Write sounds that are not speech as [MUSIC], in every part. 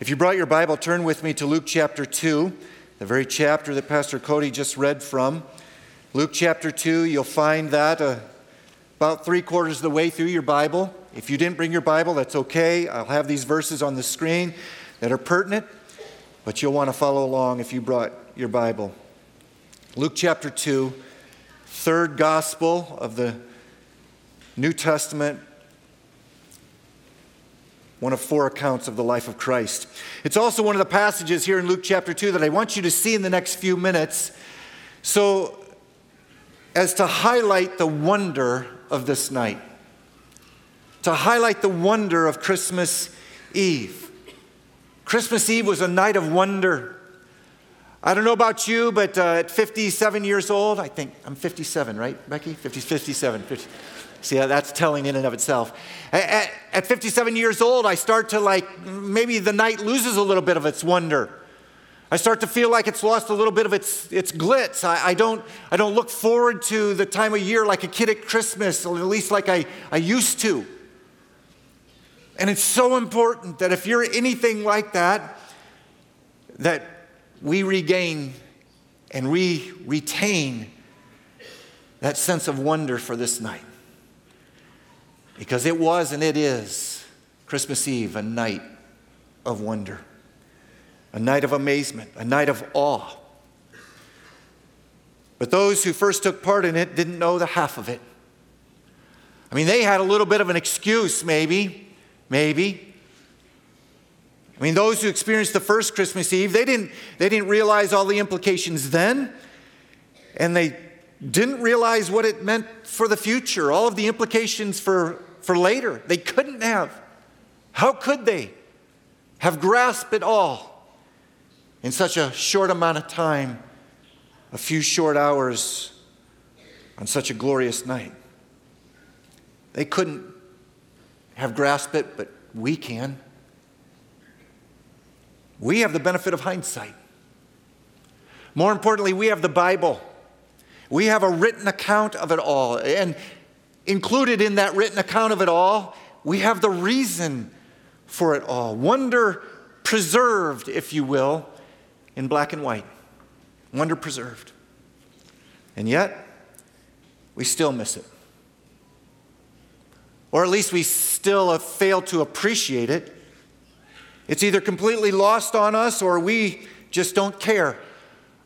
If you brought your Bible, turn with me to Luke chapter 2, the very chapter that Pastor Cody just read from. Luke chapter 2, you'll find that uh, about three quarters of the way through your Bible. If you didn't bring your Bible, that's okay. I'll have these verses on the screen that are pertinent, but you'll want to follow along if you brought your Bible. Luke chapter 2, third gospel of the New Testament, one of four accounts of the life of Christ. It's also one of the passages here in Luke chapter 2 that I want you to see in the next few minutes. So, as to highlight the wonder of this night, to highlight the wonder of Christmas Eve. Christmas Eve was a night of wonder. I don't know about you, but uh, at 57 years old, I think I'm 57, right, Becky? 50, 57. 50. See, uh, that's telling in and of itself. At, at 57 years old, I start to like, maybe the night loses a little bit of its wonder. I start to feel like it's lost a little bit of its, its glitz. I, I, don't, I don't look forward to the time of year like a kid at Christmas, or at least like I, I used to. And it's so important that if you're anything like that, that we regain and we retain that sense of wonder for this night. Because it was and it is Christmas Eve, a night of wonder, a night of amazement, a night of awe. But those who first took part in it didn't know the half of it. I mean, they had a little bit of an excuse, maybe, maybe. I mean, those who experienced the first Christmas Eve, they didn't, they didn't realize all the implications then, and they didn't realize what it meant for the future, all of the implications for for later. They couldn't have. How could they have grasped it all in such a short amount of time, a few short hours on such a glorious night? They couldn't have grasped it, but we can. We have the benefit of hindsight. More importantly, we have the Bible. We have a written account of it all. And included in that written account of it all, we have the reason for it all. Wonder preserved, if you will, in black and white. Wonder preserved. And yet, we still miss it. Or at least we still have failed to appreciate it. It's either completely lost on us or we just don't care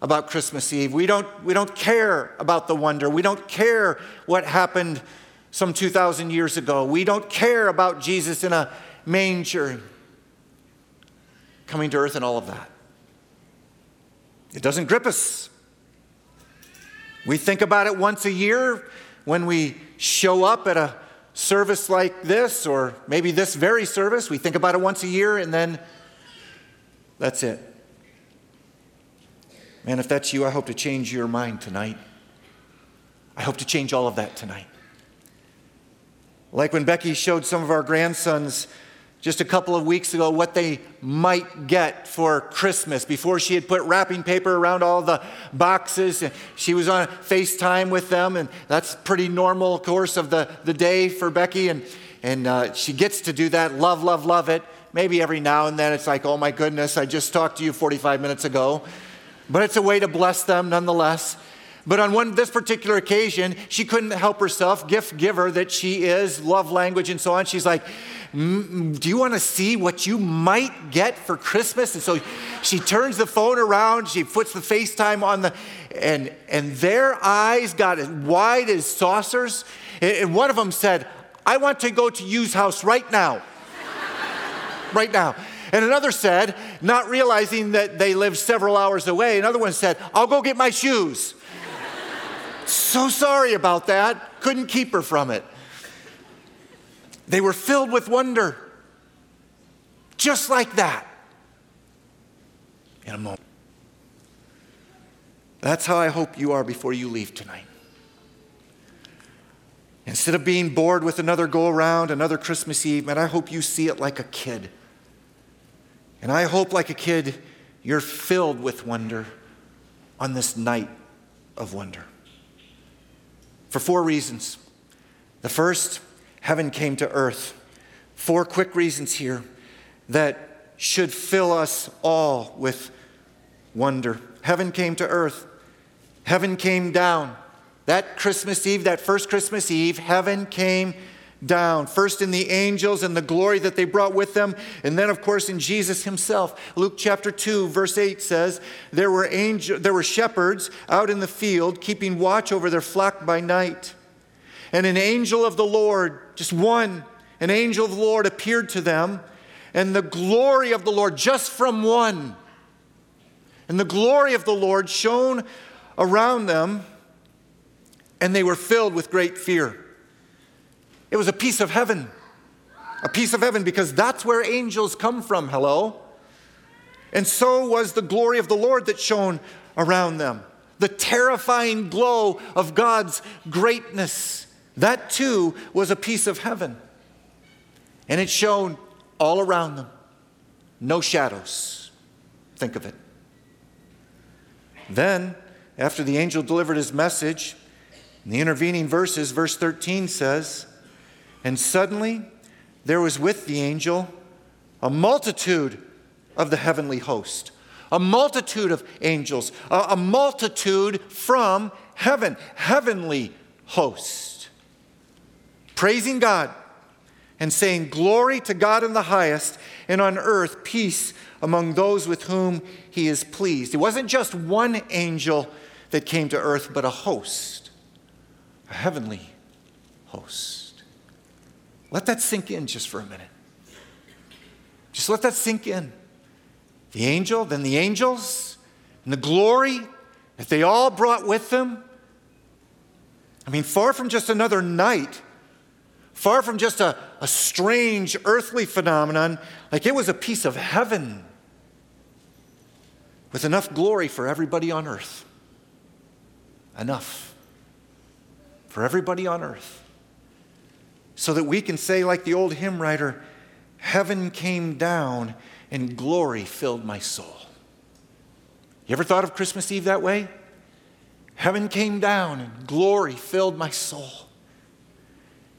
about Christmas Eve. We don't, we don't care about the wonder. We don't care what happened some 2,000 years ago. We don't care about Jesus in a manger coming to earth and all of that. It doesn't grip us. We think about it once a year when we show up at a service like this, or maybe this very service. We think about it once a year and then that's it. Man, if that's you, I hope to change your mind tonight. I hope to change all of that tonight. Like when Becky showed some of our grandsons just a couple of weeks ago what they might get for Christmas before she had put wrapping paper around all the boxes. She was on FaceTime with them, and that's pretty normal course of the, the day for Becky. And, and uh, she gets to do that. Love, love, love it. Maybe every now and then it's like, oh my goodness, I just talked to you 45 minutes ago. But it's a way to bless them nonetheless. But on one, this particular occasion, she couldn't help herself, gift giver that she is, love language and so on. She's like, Do you want to see what you might get for Christmas? And so she turns the phone around, she puts the FaceTime on the, and, and their eyes got as wide as saucers. And one of them said, I want to go to Yu's house right now. [LAUGHS] right now. And another said, not realizing that they lived several hours away, another one said, I'll go get my shoes. So sorry about that. Couldn't keep her from it. They were filled with wonder. Just like that. In a moment. That's how I hope you are before you leave tonight. Instead of being bored with another go around, another Christmas Eve, man, I hope you see it like a kid. And I hope, like a kid, you're filled with wonder on this night of wonder for four reasons. The first, heaven came to earth. Four quick reasons here that should fill us all with wonder. Heaven came to earth, heaven came down. That Christmas Eve, that first Christmas Eve, heaven came down. First in the angels and the glory that they brought with them, and then, of course, in Jesus himself. Luke chapter 2, verse 8 says, There were, angel, there were shepherds out in the field, keeping watch over their flock by night. And an angel of the Lord, just one, an angel of the Lord appeared to them, and the glory of the Lord, just from one, and the glory of the Lord shone around them, and they were filled with great fear. It was a piece of heaven. A piece of heaven because that's where angels come from. Hello? And so was the glory of the Lord that shone around them. The terrifying glow of God's greatness. That too was a piece of heaven. And it shone all around them. No shadows. Think of it. Then, after the angel delivered his message, in the intervening verses, verse 13 says, and suddenly there was with the angel a multitude of the heavenly host, a multitude of angels, a, multitude from heaven, heavenly host, praising God and saying, Glory to God in the highest, and on earth peace among those with whom he is pleased. It wasn't just one angel that came to earth, but a host, a heavenly host. Let that sink in just for a minute. Just let that sink in. The angel, then the angels, and the glory that they all brought with them. I mean, far from just another night, far from just a, a strange earthly phenomenon, like it was a piece of heaven with enough glory for everybody on earth. Enough for everybody on earth so that we can say, like the old hymn writer, Heaven came down and glory filled my soul. You ever thought of Christmas Eve that way? Heaven came down and glory filled my soul.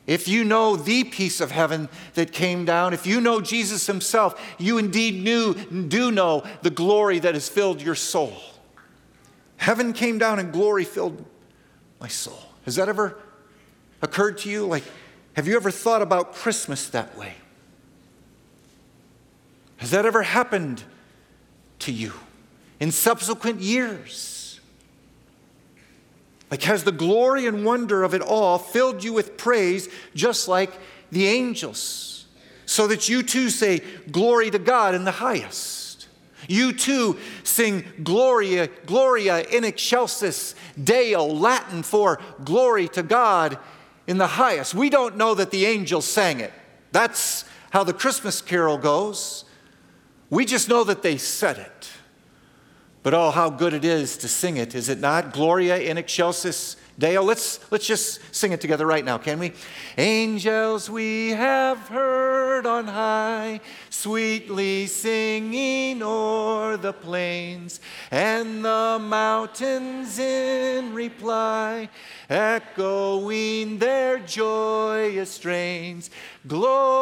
If you know the peace of heaven that came down, if you know Jesus himself, you indeed knew, do know the glory that has filled your soul. Heaven came down and glory filled my soul. Has that ever occurred to you? Like, have you ever thought about Christmas that way? Has that ever happened to you in subsequent years? Like, has the glory and wonder of it all filled you with praise, just like the angels, so that you too say, Glory to God in the highest? You too sing Gloria, Gloria in excelsis Deo, Latin for glory to God in the highest. We don't know that the angels sang it. That's how the Christmas carol goes. We just know that they said it. But oh, how good it is to sing it, is it not? Gloria in excelsis Deo. Let's, let's just sing it together right now, can we? Angels we have heard on high, sweetly singing o'er the plains, and the mountains in reply, echoing their joyous strains. Gloria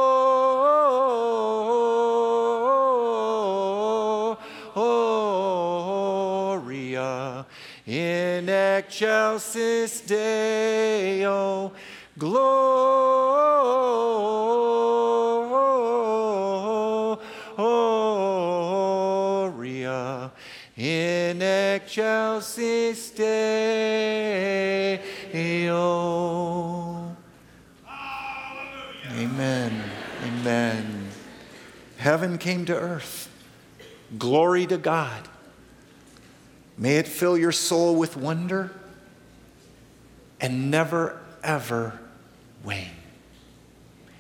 in excelsis Deo, Gloria in excelsis Deo. Amen. Amen. Heaven came to earth. Glory to God. May it fill your soul with wonder and never, ever wane.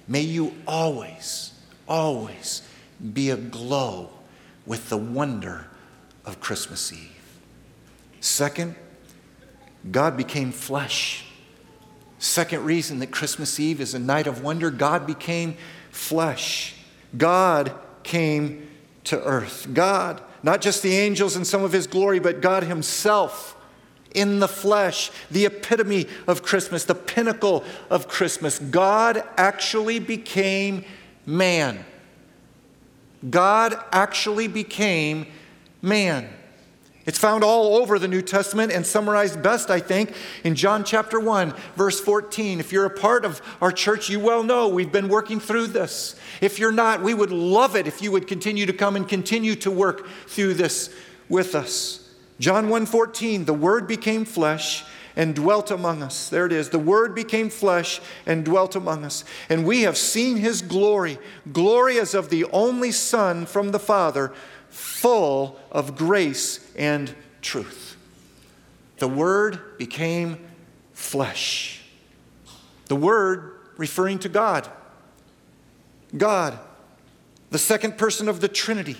May you always, always be aglow with the wonder of Christmas Eve. Second, God became flesh. Second reason that Christmas Eve is a night of wonder God became flesh. God came to earth. God not just the angels and some of his glory, but God himself in the flesh, the epitome of Christmas, the pinnacle of Christmas. God actually became man. God actually became man. It's found all over the New Testament and summarized best, I think, in John chapter 1, verse 14. If you're a part of our church, you well know we've been working through this. If you're not, we would love it if you would continue to come and continue to work through this with us. John 1:14, the word became flesh and dwelt among us. There it is. The Word became flesh and dwelt among us. And we have seen His glory, glory as of the only Son from the Father, full of grace and truth. The Word became flesh. The Word referring to God. God, the second person of the Trinity,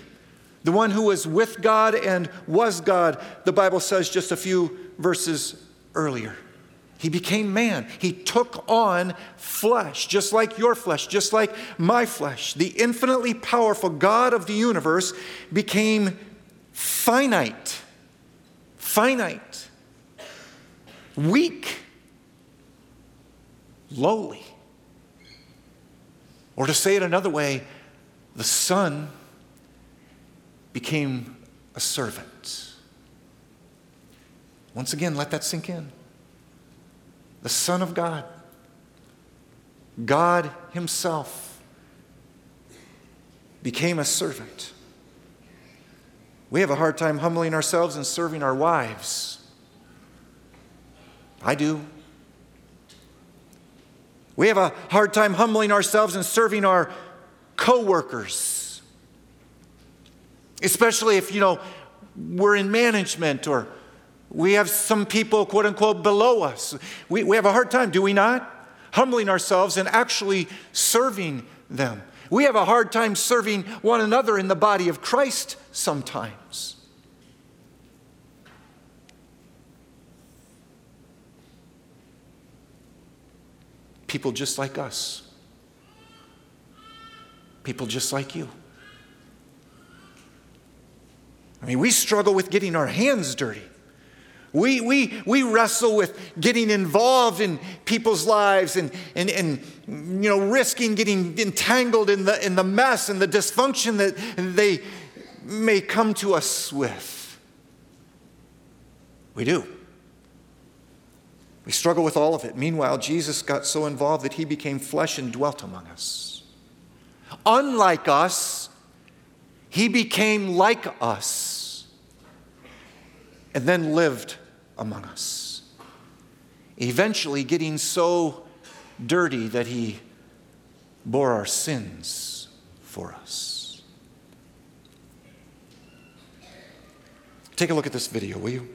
the one who was with God and was God, the Bible says just a few verses earlier. He became man. He took on flesh, just like your flesh, just like my flesh. The infinitely powerful God of the universe became finite, finite, weak, lowly. Or to say it another way, the Son became a servant. Once again, let that sink in. The Son of God, God Himself, became a servant. We have a hard time humbling ourselves and serving our wives. I do. We have a hard time humbling ourselves and serving our coworkers. Especially if, you know, we're in management or we have some people, quote unquote, below us. We, we have a hard time, do we not? Humbling ourselves and actually serving them. We have a hard time serving one another in the body of Christ sometimes. People just like us, people just like you. I mean, we struggle with getting our hands dirty. We, we, we wrestle with getting involved in people's lives and, and, and you know, risking getting entangled in the, in the mess and the dysfunction that they may come to us with. We do. We struggle with all of it. Meanwhile, Jesus got so involved that he became flesh and dwelt among us. Unlike us, he became like us and then lived among us. Eventually, getting so dirty that he bore our sins for us. Take a look at this video, will you?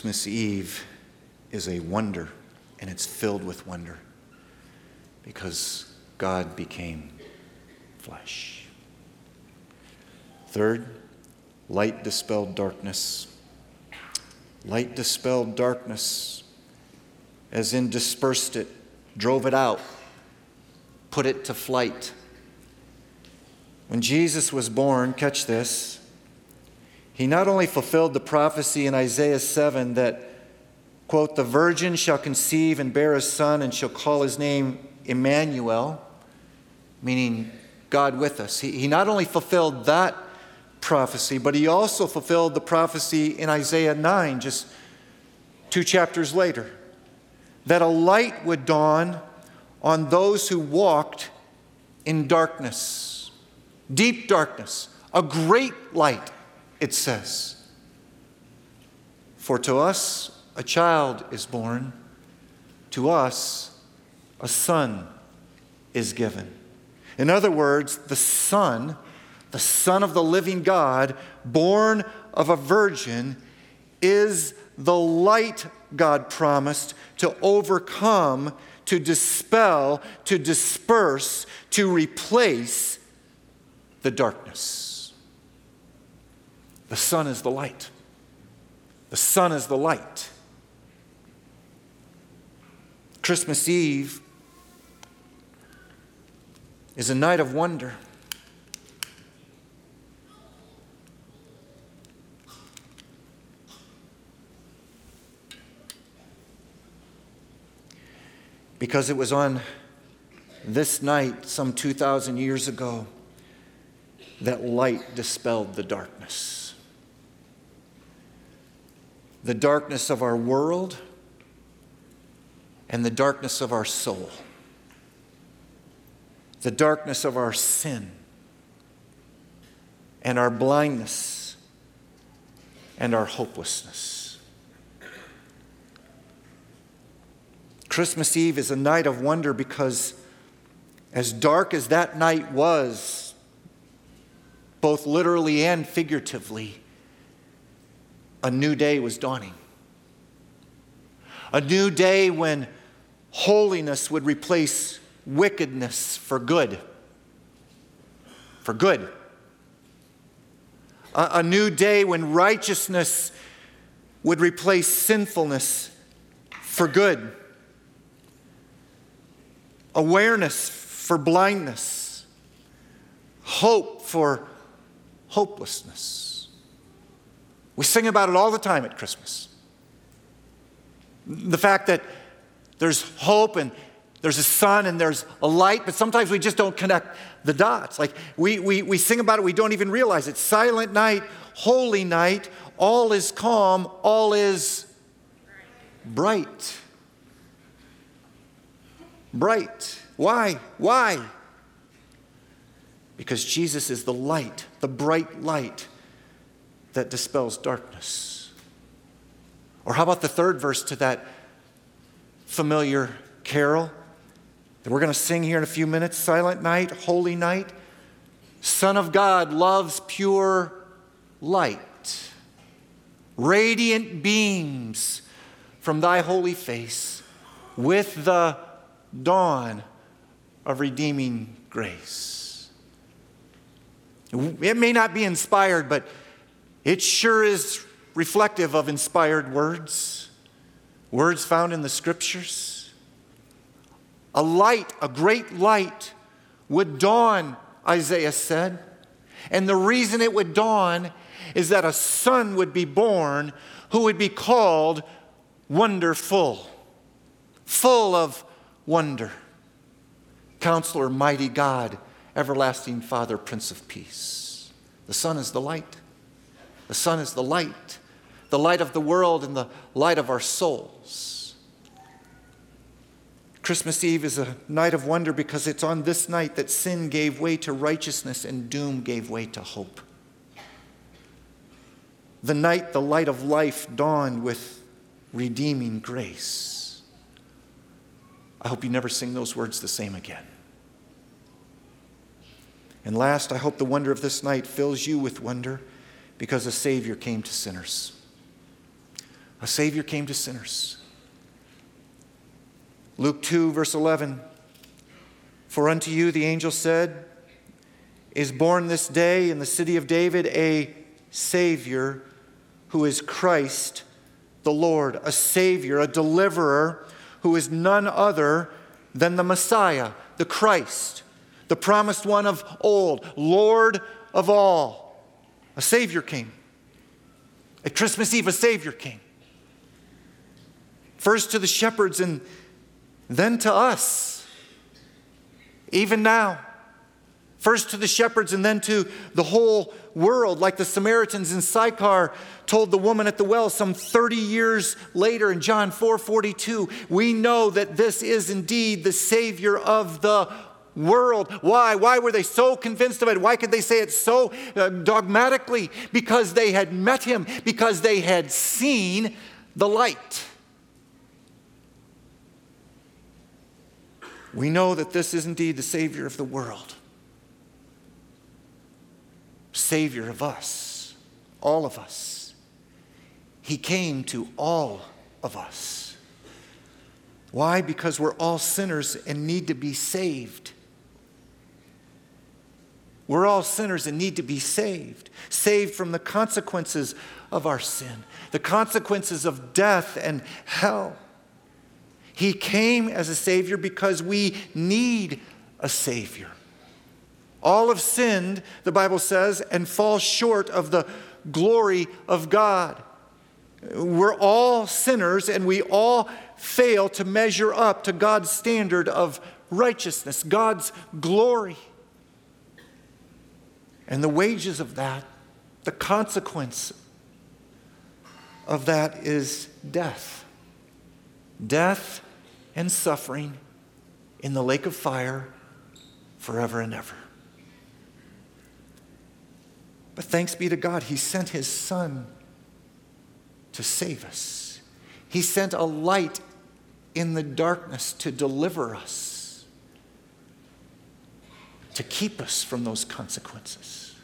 Christmas Eve is a wonder, and it's filled with wonder because God became flesh. Third, light dispelled darkness. Light dispelled darkness, as in dispersed it, drove it out, put it to flight. When Jesus was born, catch this, he not only fulfilled the prophecy in Isaiah 7 that, quote, the virgin shall conceive and bear a son and shall call his name Emmanuel, meaning God with us. He, he not only fulfilled that prophecy, but he also fulfilled the prophecy in Isaiah 9, just two chapters later, that a light would dawn on those who walked in darkness, deep darkness, a great light, it says. For to us a child is born, to us a son is given. In other words, the Son, the Son of the living God, born of a virgin, is the light God promised to overcome, to dispel, to disperse, to replace the darkness. The Son is the light. The Son is the light. Christmas Eve is a night of wonder. Because it was on this night, some 2,000 years ago, that light dispelled the darkness. The darkness of our world and the darkness of our soul the darkness of our sin and our blindness and our hopelessness. Christmas Eve is a night of wonder because, as dark as that night was, both literally and figuratively, a new day was dawning. A new day when holiness would replace wickedness for good. For good. A, a new day when righteousness would replace sinfulness for good. Awareness for blindness. Hope for hopelessness. We sing about it all the time at Christmas. The fact that there's hope and there's a Son and there's a light, but sometimes we just don't connect the dots. Like we, we, we sing about it, we don't even realize it. Silent night, holy night, all is calm, all is bright. Bright. Why? Why? Because Jesus is the light, the bright light that dispels darkness. Or how about the third verse to that familiar carol? that we're going to sing here in a few minutes Silent Night, Holy Night. Son of God loves pure light, radiant beams from thy holy face with the dawn of redeeming grace. It may not be inspired, but it sure is reflective of inspired words, words found in the scriptures. A light, a great light, would dawn, Isaiah said. And the reason it would dawn is that a son would be born who would be called Wonderful, full of wonder. Counselor, mighty God, everlasting Father, Prince of Peace. The Son is the light. The Son is the light, the light of the world and the light of our souls. Christmas Eve is a night of wonder because it's on this night that sin gave way to righteousness and doom gave way to hope. The night the light of life dawned with redeeming grace. I hope you never sing those words the same again. And last, I hope the wonder of this night fills you with wonder because a Savior came to sinners. A Savior came to sinners. Luke 2, verse 11 For unto you, the angel said, is born this day in the city of David a Savior who is Christ the Lord, a Savior, a deliverer who is none other than the Messiah, the Christ, the promised one of old, Lord of all. A Savior came. At Christmas Eve, a Savior came. First to the shepherds and then to us. Even now. First to the shepherds and then to the whole world, like the Samaritans in Sychar told the woman at the well some 30 years later in John 4 42. We know that this is indeed the Savior of the world. Why? Why were they so convinced of it? Why could they say it so uh, dogmatically? Because they had met him, because they had seen the light. We know that this is indeed the Savior of the world. Savior of us, all of us. He came to all of us. Why? Because we're all sinners and need to be saved. We're all sinners and need to be saved, saved from the consequences of our sin, the consequences of death and hell. He came as a Savior because we need a Savior. All have sinned, the Bible says, and fall short of the glory of God. We're all sinners and we all fail to measure up to God's standard of righteousness, God's glory. And the wages of that, the consequence of that is death. Death and suffering in the lake of fire forever and ever. But thanks be to God, He sent His Son to save us. He sent a light in the darkness to deliver us, to keep us from those consequences.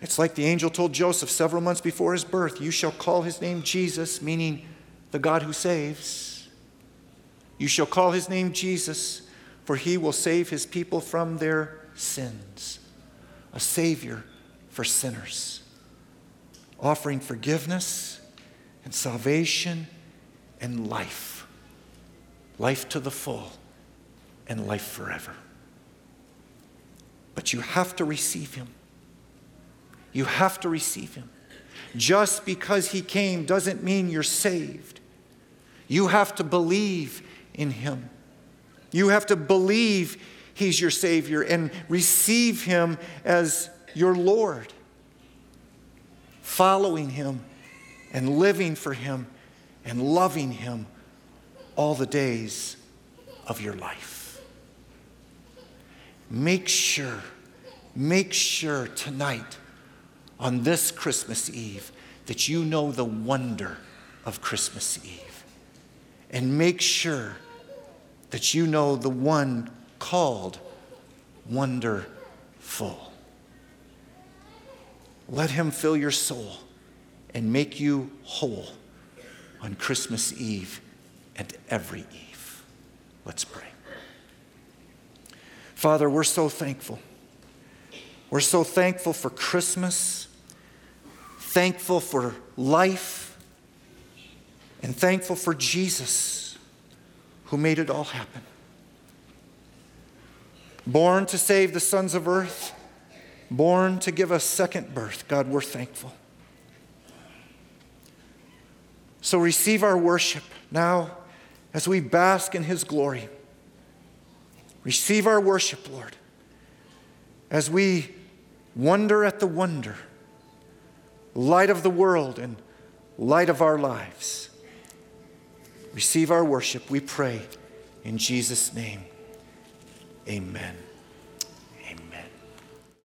It's like the angel told Joseph several months before his birth You shall call his name Jesus, meaning the God who saves. You shall call his name Jesus, for he will save his people from their sins a Savior for sinners, offering forgiveness and salvation and life, life to the full and life forever. But you have to receive Him. You have to receive Him. Just because He came doesn't mean you're saved. You have to believe in Him. You have to believe He's your Savior and receive Him as your Lord. Following Him and living for Him and loving Him all the days of your life. Make sure, make sure tonight on this Christmas Eve that you know the wonder of Christmas Eve. And make sure that you know the one called Wonderful. Let Him fill your soul and make you whole on Christmas Eve and every Eve. Let's pray. Father, we're so thankful. We're so thankful for Christmas, thankful for life, and thankful for Jesus who made it all happen born to save the sons of earth, born to give us second birth. God, we're thankful. So receive our worship now as we bask in His glory. Receive our worship, Lord, as we wonder at the wonder, light of the world and light of our lives. Receive our worship, we pray, in Jesus' name. Amen.